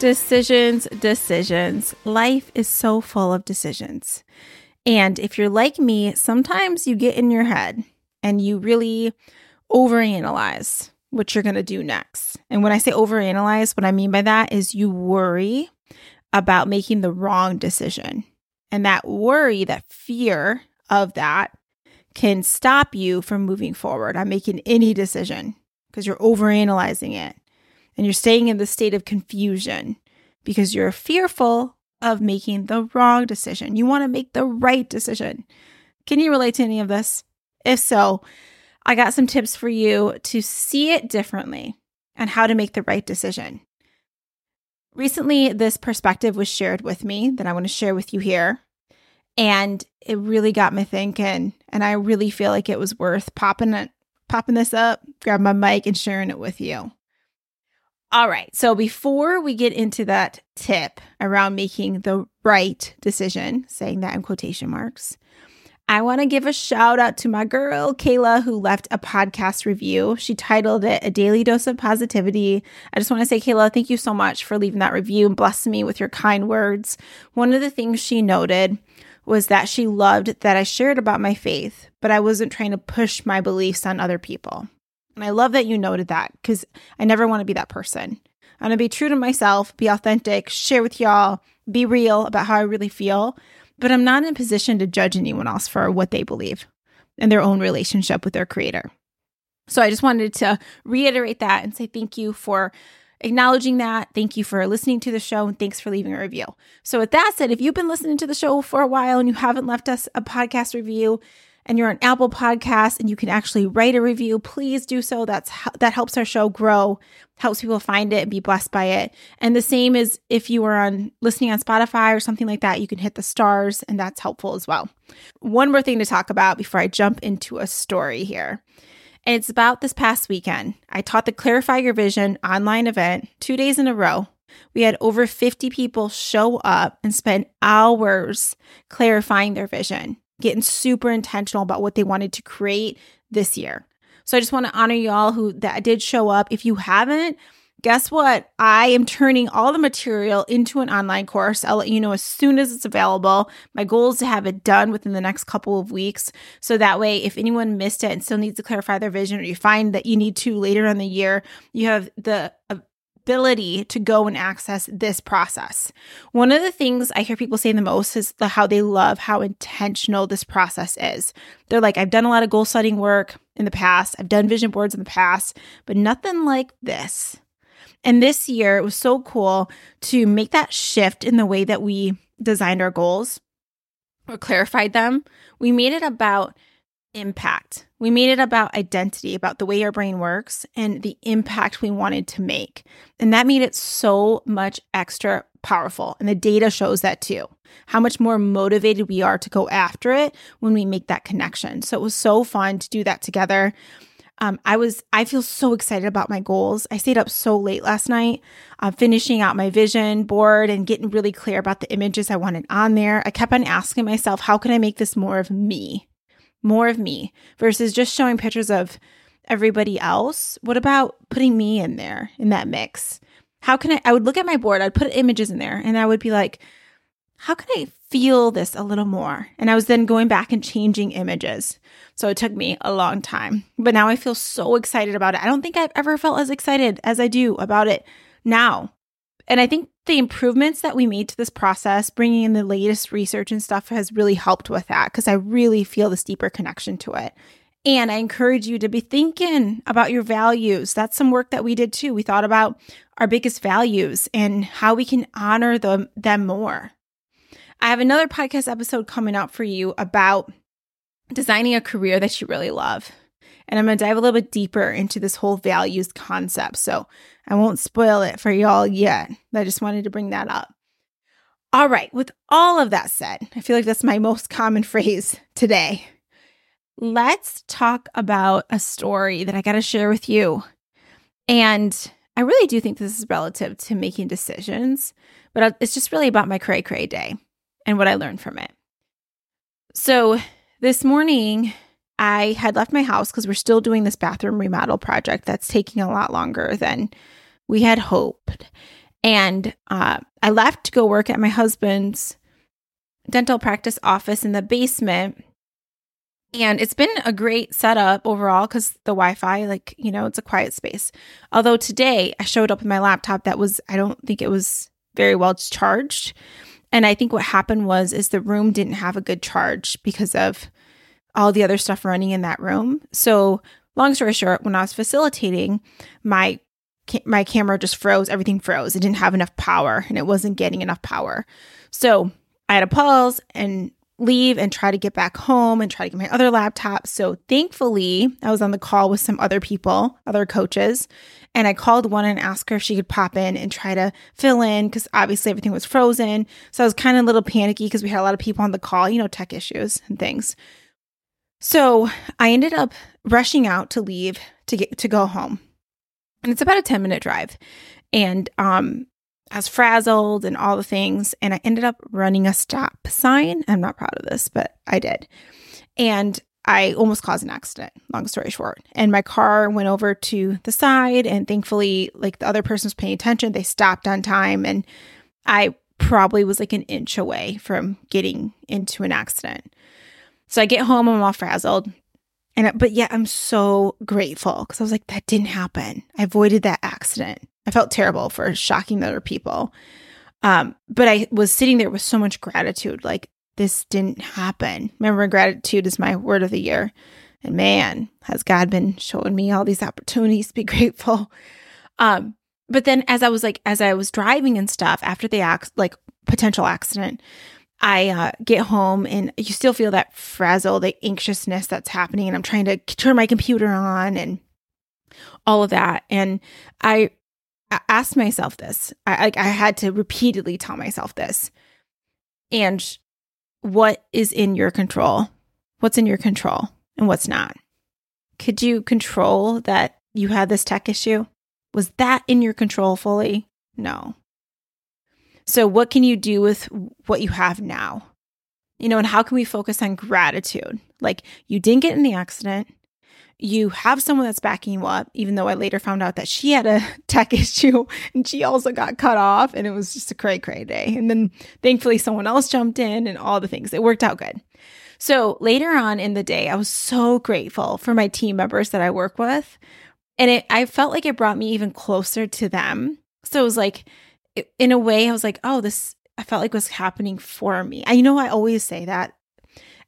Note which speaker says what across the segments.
Speaker 1: Decisions, decisions. Life is so full of decisions. And if you're like me, sometimes you get in your head and you really overanalyze what you're going to do next. And when I say overanalyze, what I mean by that is you worry about making the wrong decision. And that worry, that fear of that can stop you from moving forward on making any decision because you're overanalyzing it and you're staying in the state of confusion because you're fearful of making the wrong decision. You want to make the right decision. Can you relate to any of this? If so, I got some tips for you to see it differently and how to make the right decision. Recently, this perspective was shared with me that I want to share with you here. And it really got me thinking. And I really feel like it was worth popping it, popping this up, grab my mic, and sharing it with you. All right. So before we get into that tip around making the right decision, saying that in quotation marks, I want to give a shout out to my girl, Kayla, who left a podcast review. She titled it A Daily Dose of Positivity. I just want to say, Kayla, thank you so much for leaving that review and blessing me with your kind words. One of the things she noted was that she loved that I shared about my faith, but I wasn't trying to push my beliefs on other people. And I love that you noted that because I never want to be that person. I want to be true to myself, be authentic, share with y'all, be real about how I really feel. But I'm not in a position to judge anyone else for what they believe and their own relationship with their creator. So I just wanted to reiterate that and say thank you for acknowledging that. Thank you for listening to the show and thanks for leaving a review. So, with that said, if you've been listening to the show for a while and you haven't left us a podcast review, and you're on Apple Podcasts and you can actually write a review, please do so. That's that helps our show grow, helps people find it and be blessed by it. And the same is if you are on listening on Spotify or something like that, you can hit the stars and that's helpful as well. One more thing to talk about before I jump into a story here. And it's about this past weekend. I taught the Clarify Your Vision online event 2 days in a row. We had over 50 people show up and spend hours clarifying their vision getting super intentional about what they wanted to create this year. So I just want to honor y'all who that did show up. If you haven't, guess what? I am turning all the material into an online course. I'll let you know as soon as it's available. My goal is to have it done within the next couple of weeks. So that way, if anyone missed it and still needs to clarify their vision, or you find that you need to later in the year, you have the uh, ability to go and access this process. One of the things I hear people say the most is the, how they love how intentional this process is. They're like, I've done a lot of goal setting work in the past, I've done vision boards in the past, but nothing like this. And this year, it was so cool to make that shift in the way that we designed our goals or clarified them. We made it about impact. We made it about identity, about the way our brain works and the impact we wanted to make. And that made it so much extra powerful. And the data shows that too. How much more motivated we are to go after it when we make that connection. So it was so fun to do that together. Um, I was, I feel so excited about my goals. I stayed up so late last night, uh, finishing out my vision board and getting really clear about the images I wanted on there. I kept on asking myself, how can I make this more of me? More of me versus just showing pictures of everybody else. What about putting me in there in that mix? How can I? I would look at my board, I'd put images in there, and I would be like, how can I feel this a little more? And I was then going back and changing images. So it took me a long time, but now I feel so excited about it. I don't think I've ever felt as excited as I do about it now. And I think the improvements that we made to this process, bringing in the latest research and stuff, has really helped with that because I really feel this deeper connection to it. And I encourage you to be thinking about your values. That's some work that we did too. We thought about our biggest values and how we can honor them, them more. I have another podcast episode coming up for you about designing a career that you really love. And I'm going to dive a little bit deeper into this whole values concept. So I won't spoil it for y'all yet. I just wanted to bring that up. All right, with all of that said, I feel like that's my most common phrase today. Let's talk about a story that I got to share with you. And I really do think this is relative to making decisions, but it's just really about my cray cray day and what I learned from it. So this morning, I had left my house because we're still doing this bathroom remodel project that's taking a lot longer than we had hoped. And uh, I left to go work at my husband's dental practice office in the basement. And it's been a great setup overall because the Wi Fi, like, you know, it's a quiet space. Although today I showed up with my laptop that was, I don't think it was very well charged. And I think what happened was is the room didn't have a good charge because of all the other stuff running in that room. So, long story short, when I was facilitating, my my camera just froze, everything froze. It didn't have enough power and it wasn't getting enough power. So, I had to pause and leave and try to get back home and try to get my other laptop. So thankfully, I was on the call with some other people, other coaches, and I called one and asked her if she could pop in and try to fill in because obviously everything was frozen. So I was kind of a little panicky because we had a lot of people on the call, you know, tech issues and things. So I ended up rushing out to leave to get to go home. And it's about a 10 minute drive. And um I was frazzled and all the things. And I ended up running a stop sign. I'm not proud of this, but I did. And I almost caused an accident, long story short. And my car went over to the side. And thankfully, like the other person was paying attention. They stopped on time. And I probably was like an inch away from getting into an accident. So I get home, I'm all frazzled. And but yet I'm so grateful because I was like, that didn't happen. I avoided that accident. I felt terrible for shocking other people. Um, but I was sitting there with so much gratitude, like this didn't happen. Remember, gratitude is my word of the year. And man, has God been showing me all these opportunities to be grateful. Um, but then as I was like, as I was driving and stuff after the act, like potential accident, I uh, get home and you still feel that frazzle, the anxiousness that's happening. And I'm trying to turn my computer on and all of that. And I asked myself this. I, I, I had to repeatedly tell myself this. And what is in your control? What's in your control and what's not? Could you control that you had this tech issue? Was that in your control fully? No. So, what can you do with what you have now? You know, and how can we focus on gratitude? Like, you didn't get in the accident you have someone that's backing you up, even though I later found out that she had a tech issue and she also got cut off and it was just a cray cray day. And then thankfully someone else jumped in and all the things. It worked out good. So later on in the day, I was so grateful for my team members that I work with. And it, I felt like it brought me even closer to them. So it was like, in a way, I was like, oh, this, I felt like was happening for me. I, you know, I always say that.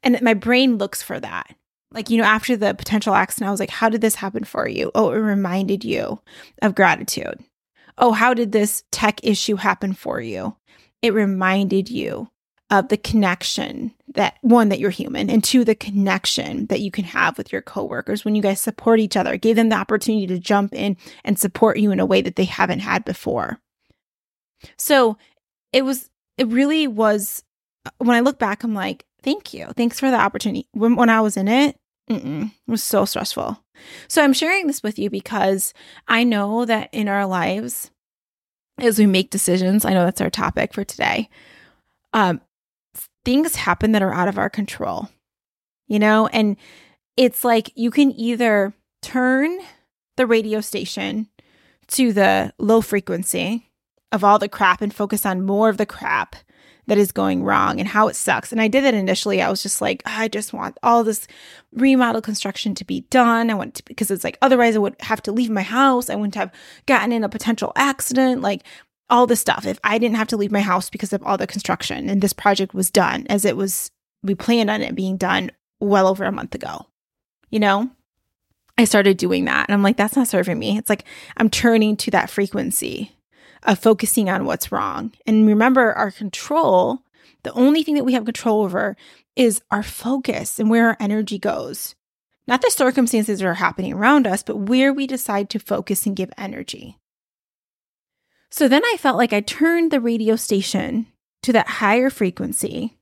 Speaker 1: And my brain looks for that like, you know, after the potential accident, I was like, how did this happen for you? Oh, it reminded you of gratitude. Oh, how did this tech issue happen for you? It reminded you of the connection that one, that you're human, and two, the connection that you can have with your coworkers when you guys support each other, gave them the opportunity to jump in and support you in a way that they haven't had before. So it was, it really was, when I look back, I'm like, thank you. Thanks for the opportunity. When, when I was in it. It was so stressful. So I'm sharing this with you because I know that in our lives, as we make decisions, I know that's our topic for today. Um, things happen that are out of our control, you know, and it's like you can either turn the radio station to the low frequency of all the crap and focus on more of the crap that is going wrong and how it sucks. And I did that initially. I was just like, I just want all this remodel construction to be done. I want to, because it's like, otherwise I would have to leave my house. I wouldn't have gotten in a potential accident, like all this stuff. If I didn't have to leave my house because of all the construction and this project was done as it was, we planned on it being done well over a month ago, you know? I started doing that. And I'm like, that's not serving me. It's like I'm turning to that frequency of focusing on what's wrong. And remember, our control, the only thing that we have control over is our focus and where our energy goes. Not the circumstances that are happening around us, but where we decide to focus and give energy. So then I felt like I turned the radio station to that higher frequency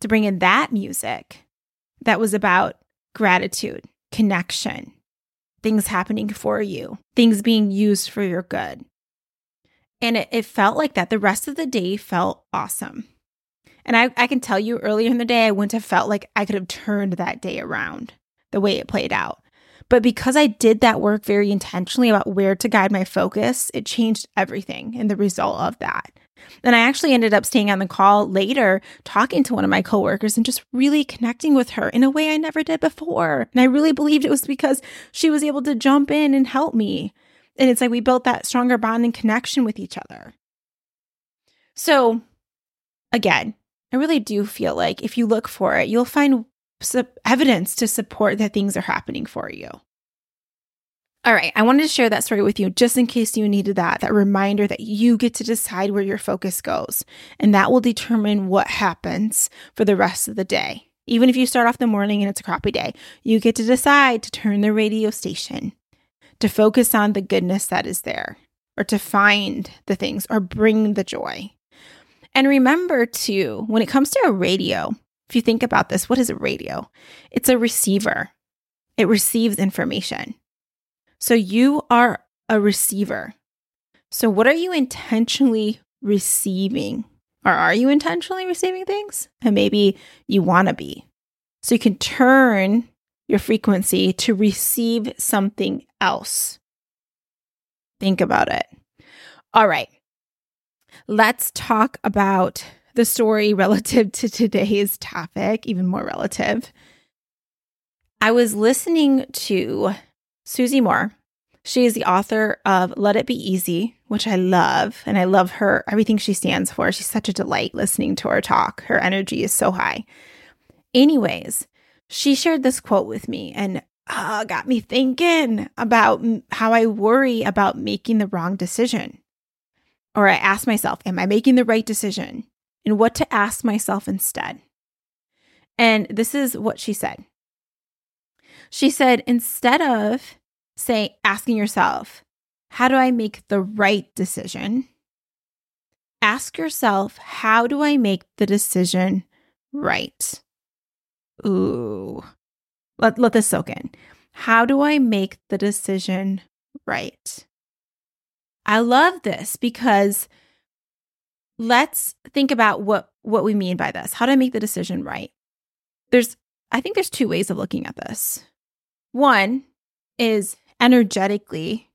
Speaker 1: to bring in that music that was about gratitude, connection, things happening for you, things being used for your good. And it, it felt like that. The rest of the day felt awesome. And I, I can tell you earlier in the day, I wouldn't have felt like I could have turned that day around the way it played out. But because I did that work very intentionally about where to guide my focus, it changed everything and the result of that. And I actually ended up staying on the call later, talking to one of my coworkers and just really connecting with her in a way I never did before. And I really believed it was because she was able to jump in and help me. And it's like we built that stronger bond and connection with each other. So, again, I really do feel like if you look for it, you'll find evidence to support that things are happening for you. All right, I wanted to share that story with you just in case you needed that, that reminder that you get to decide where your focus goes. And that will determine what happens for the rest of the day. Even if you start off the morning and it's a crappy day, you get to decide to turn the radio station, to focus on the goodness that is there, or to find the things or bring the joy. And remember, too, when it comes to a radio, if you think about this, what is a radio? It's a receiver, it receives information. So you are a receiver. So, what are you intentionally receiving? Or are you intentionally receiving things? And maybe you want to be. So, you can turn your frequency to receive something else. Think about it. All right. Let's talk about the story relative to today's topic, even more relative. I was listening to Susie Moore. She is the author of Let It Be Easy, which I love. And I love her, everything she stands for. She's such a delight listening to her talk. Her energy is so high. Anyways, she shared this quote with me and uh, got me thinking about how I worry about making the wrong decision. Or I ask myself, am I making the right decision? And what to ask myself instead. And this is what she said. She said, instead of say asking yourself, how do I make the right decision? Ask yourself, how do I make the decision right? Ooh, let, let this soak in. How do I make the decision right? I love this because let's think about what, what we mean by this. How do I make the decision right? There's, I think there's two ways of looking at this. One is energetically,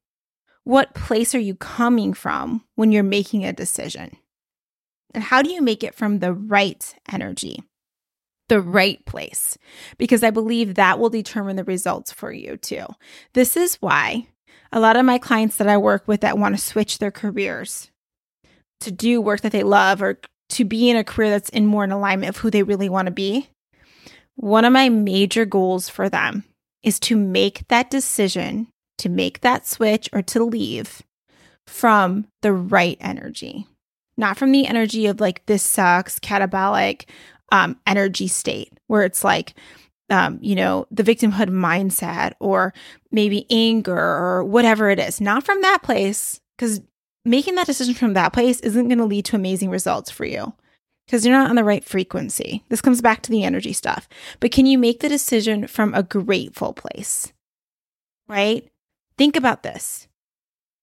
Speaker 1: what place are you coming from when you're making a decision? And how do you make it from the right energy, the right place? Because I believe that will determine the results for you too. This is why a lot of my clients that I work with that want to switch their careers to do work that they love or to be in a career that's in more in alignment of who they really want to be. One of my major goals for them is to make that decision, to make that switch or to leave from the right energy, not from the energy of like, this sucks, catabolic um, energy state where it's like, um, you know, the victimhood mindset or maybe anger or whatever it is, not from that place, because making that decision from that place isn't going to lead to amazing results for you because you're not on the right frequency. This comes back to the energy stuff. But can you make the decision from a grateful place? Right? Think about this.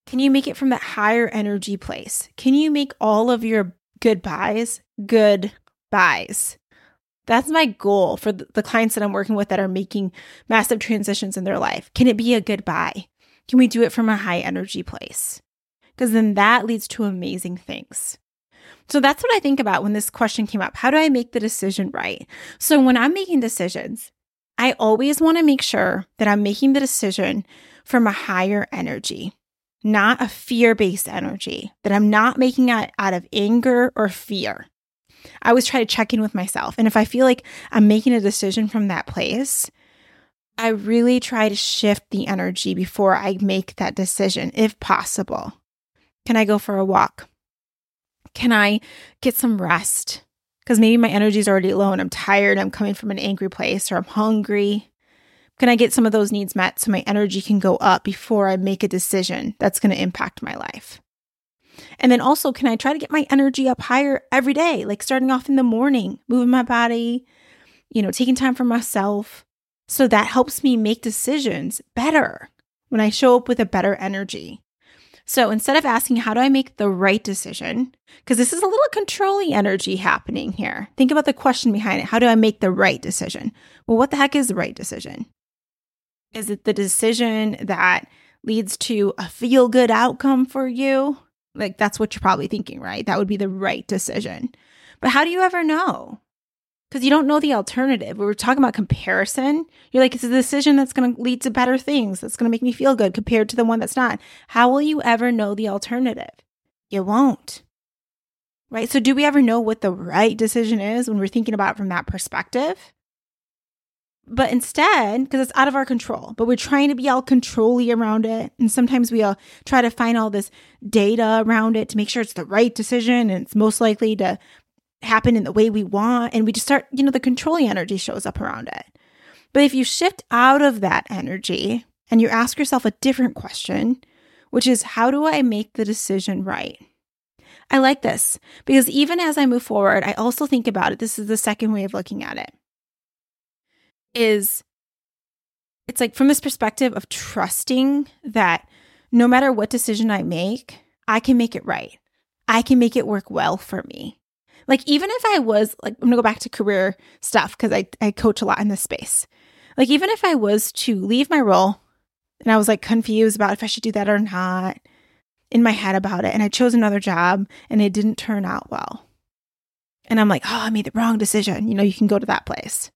Speaker 1: Can you make it from that higher energy place? Can you make all of your goodbyes good buys? That's my goal for the clients that I'm working with that are making massive transitions in their life. Can it be a goodbye? Can we do it from a high energy place? Because then that leads to amazing things. So that's what I think about when this question came up. How do I make the decision right? So when I'm making decisions, I always want to make sure that I'm making the decision from a higher energy, not a fear based energy, that I'm not making it out of anger or fear. I always try to check in with myself. And if I feel like I'm making a decision from that place, I really try to shift the energy before I make that decision, if possible. Can I go for a walk? Can I get some rest? Because maybe my energy is already low and I'm tired, I'm coming from an angry place, or I'm hungry. Can I get some of those needs met so my energy can go up before I make a decision that's going to impact my life? And then also, can I try to get my energy up higher every day, like starting off in the morning, moving my body, you know, taking time for myself? So that helps me make decisions better when I show up with a better energy. So instead of asking, how do I make the right decision? Because this is a little controlling energy happening here. Think about the question behind it. How do I make the right decision? Well, what the heck is the right decision? Is it the decision that leads to a feel good outcome for you? Like that's what you're probably thinking, right? That would be the right decision. But how do you ever know? Because you don't know the alternative. We were talking about comparison. You're like, it's a decision that's going to lead to better things, that's going to make me feel good compared to the one that's not. How will you ever know the alternative? You won't. Right? So, do we ever know what the right decision is when we're thinking about it from that perspective? But instead, because it's out of our control, but we're trying to be all controlly around it. And sometimes we all try to find all this data around it to make sure it's the right decision and it's most likely to happen in the way we want. And we just start, you know, the controlling energy shows up around it. But if you shift out of that energy and you ask yourself a different question, which is, how do I make the decision right? I like this because even as I move forward, I also think about it. This is the second way of looking at it is it's like from this perspective of trusting that no matter what decision I make, I can make it right. I can make it work well for me. Like, even if I was like, I'm gonna go back to career stuff because I, I coach a lot in this space. Like, even if I was to leave my role and I was like confused about if I should do that or not in my head about it, and I chose another job and it didn't turn out well. And I'm like, oh, I made the wrong decision. You know, you can go to that place.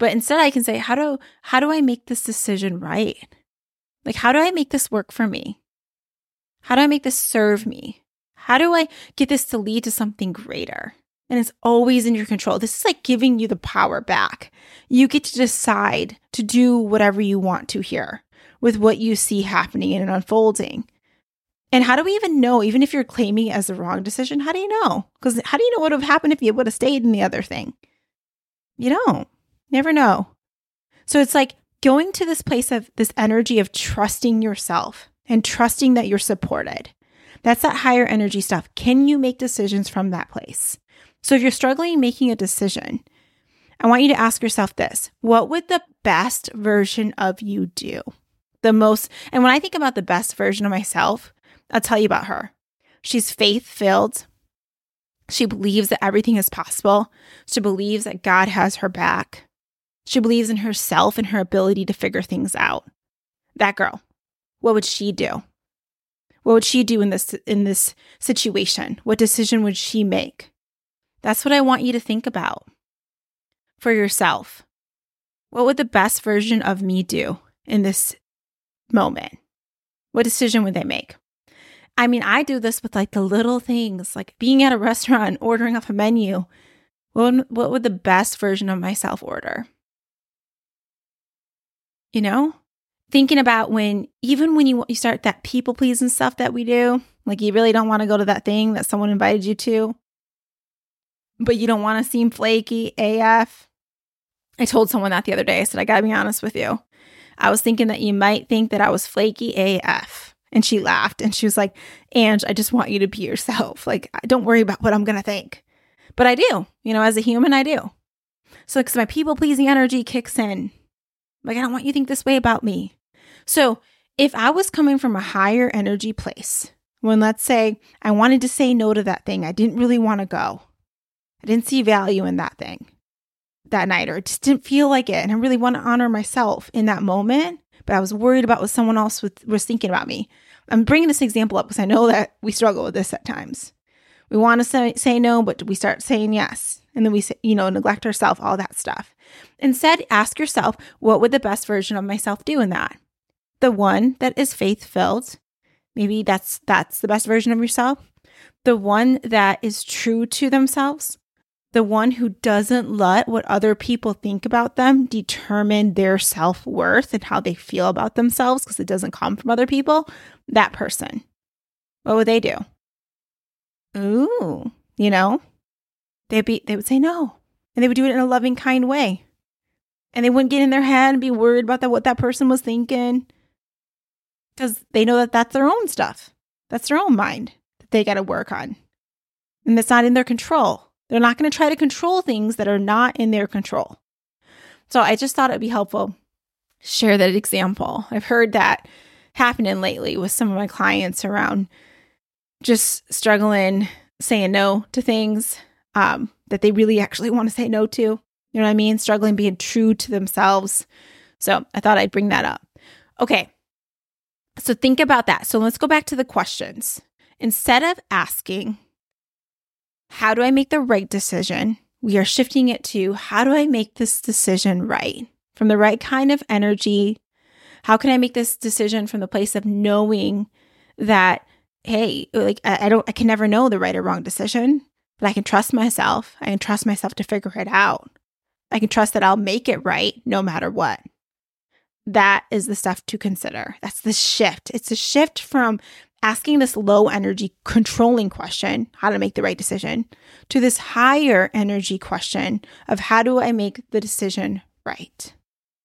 Speaker 1: But instead I can say, how do how do I make this decision right? Like how do I make this work for me? How do I make this serve me? How do I get this to lead to something greater? And it's always in your control. This is like giving you the power back. You get to decide to do whatever you want to here with what you see happening and unfolding. And how do we even know, even if you're claiming as the wrong decision, how do you know? Because how do you know what would have happened if you would have stayed in the other thing? You don't. Never know. So it's like going to this place of this energy of trusting yourself and trusting that you're supported. That's that higher energy stuff. Can you make decisions from that place? So if you're struggling making a decision, I want you to ask yourself this What would the best version of you do? The most, and when I think about the best version of myself, I'll tell you about her. She's faith filled. She believes that everything is possible. She believes that God has her back. She believes in herself and her ability to figure things out. That girl, what would she do? What would she do in this in this situation? What decision would she make? That's what I want you to think about for yourself. What would the best version of me do in this moment? What decision would they make? I mean, I do this with like the little things, like being at a restaurant, ordering off a menu. What would, what would the best version of myself order? You know? Thinking about when, even when you, you start that people pleasing stuff that we do, like you really don't want to go to that thing that someone invited you to, but you don't want to seem flaky AF. I told someone that the other day. I said, I gotta be honest with you. I was thinking that you might think that I was flaky AF. And she laughed and she was like, Ange, I just want you to be yourself. Like, don't worry about what I'm gonna think. But I do, you know, as a human, I do. So, because my people pleasing energy kicks in, like, I don't want you to think this way about me. So, if I was coming from a higher energy place, when let's say I wanted to say no to that thing, I didn't really want to go, I didn't see value in that thing that night, or it just didn't feel like it. And I really want to honor myself in that moment, but I was worried about what someone else was, was thinking about me. I'm bringing this example up because I know that we struggle with this at times. We want to say, say no, but we start saying yes. And then we, say, you know, neglect ourselves, all that stuff. Instead, ask yourself, what would the best version of myself do in that? The one that is faith filled. Maybe that's that's the best version of yourself. The one that is true to themselves. The one who doesn't let what other people think about them determine their self worth and how they feel about themselves because it doesn't come from other people. That person. What would they do? Ooh, you know, they'd be, they would say no. And they would do it in a loving, kind way. And they wouldn't get in their head and be worried about that, what that person was thinking. Because they know that that's their own stuff. That's their own mind that they got to work on. And that's not in their control. They're not going to try to control things that are not in their control. So I just thought it'd be helpful share that example. I've heard that happening lately with some of my clients around just struggling saying no to things um, that they really actually want to say no to. You know what I mean? Struggling being true to themselves, So I thought I'd bring that up. Okay. So think about that. So let's go back to the questions. Instead of asking, how do I make the right decision? We are shifting it to how do I make this decision right? From the right kind of energy. How can I make this decision from the place of knowing that, hey, like I, I don't, I can never know the right or wrong decision, but I can trust myself. I can trust myself to figure it out. I can trust that I'll make it right no matter what. That is the stuff to consider. That's the shift. It's a shift from asking this low energy controlling question, how to make the right decision, to this higher energy question of how do I make the decision right?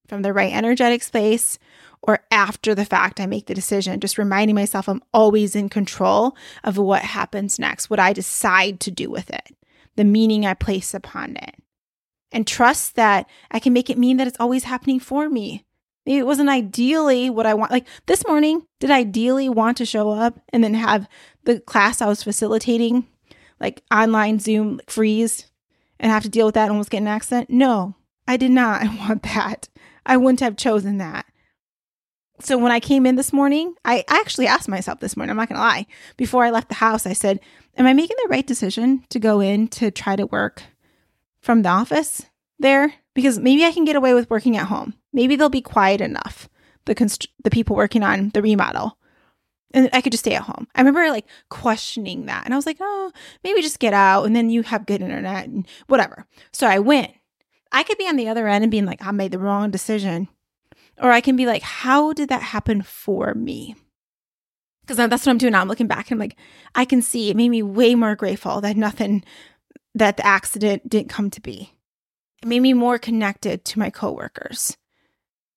Speaker 1: From the right energetic space or after the fact, I make the decision, just reminding myself I'm always in control of what happens next, what I decide to do with it, the meaning I place upon it. And trust that I can make it mean that it's always happening for me. Maybe it wasn't ideally what I want. Like this morning, did I ideally want to show up and then have the class I was facilitating, like online Zoom freeze and have to deal with that and almost get an accident? No, I did not want that. I wouldn't have chosen that. So when I came in this morning, I actually asked myself this morning, I'm not going to lie, before I left the house, I said, Am I making the right decision to go in to try to work from the office there? Because maybe I can get away with working at home. Maybe they'll be quiet enough, the const- the people working on the remodel. And I could just stay at home. I remember like questioning that. And I was like, oh, maybe just get out and then you have good internet and whatever. So I went. I could be on the other end and being like, I made the wrong decision. Or I can be like, how did that happen for me? Because that's what I'm doing now. I'm looking back and I'm like, I can see it made me way more grateful that nothing, that the accident didn't come to be. It made me more connected to my coworkers,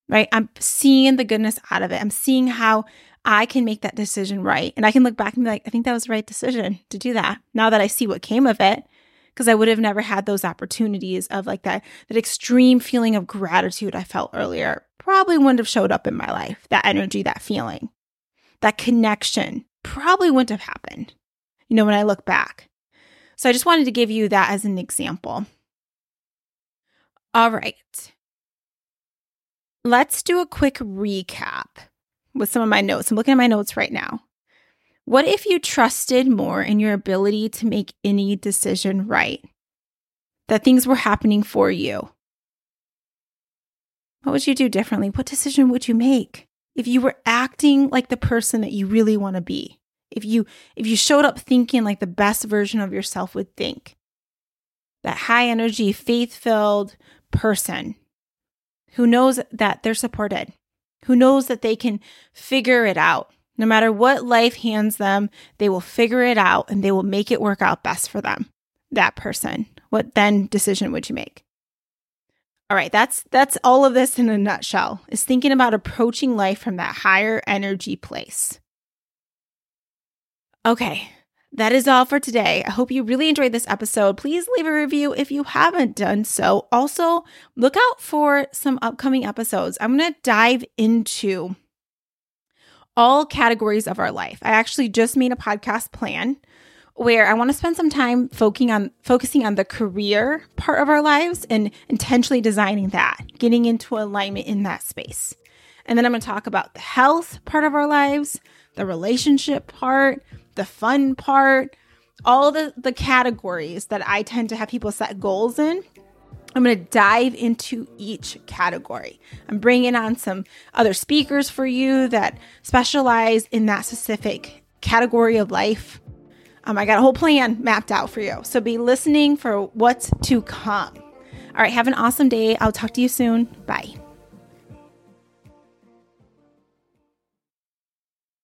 Speaker 1: right? I'm seeing the goodness out of it. I'm seeing how I can make that decision right. And I can look back and be like, I think that was the right decision to do that. Now that I see what came of it, because I would have never had those opportunities of like that, that extreme feeling of gratitude I felt earlier probably wouldn't have showed up in my life. That energy, that feeling, that connection probably wouldn't have happened, you know, when I look back. So I just wanted to give you that as an example. All right. Let's do a quick recap with some of my notes. I'm looking at my notes right now. What if you trusted more in your ability to make any decision right? That things were happening for you. What would you do differently? What decision would you make if you were acting like the person that you really want to be? If you if you showed up thinking like the best version of yourself would think. That high energy, faith-filled person who knows that they're supported, who knows that they can figure it out. No matter what life hands them, they will figure it out and they will make it work out best for them. That person. What then decision would you make? All right, that's that's all of this in a nutshell. Is thinking about approaching life from that higher energy place. Okay, that is all for today. I hope you really enjoyed this episode. Please leave a review if you haven't done so. Also, look out for some upcoming episodes. I'm going to dive into all categories of our life. I actually just made a podcast plan where I want to spend some time focusing on focusing on the career part of our lives and intentionally designing that, getting into alignment in that space. And then I'm going to talk about the health part of our lives, the relationship part, the fun part, all the the categories that I tend to have people set goals in. I'm going to dive into each category. I'm bringing on some other speakers for you that specialize in that specific category of life um, I got a whole plan mapped out for you. So be listening for what's to come. All right, have an awesome day. I'll talk to you soon. Bye.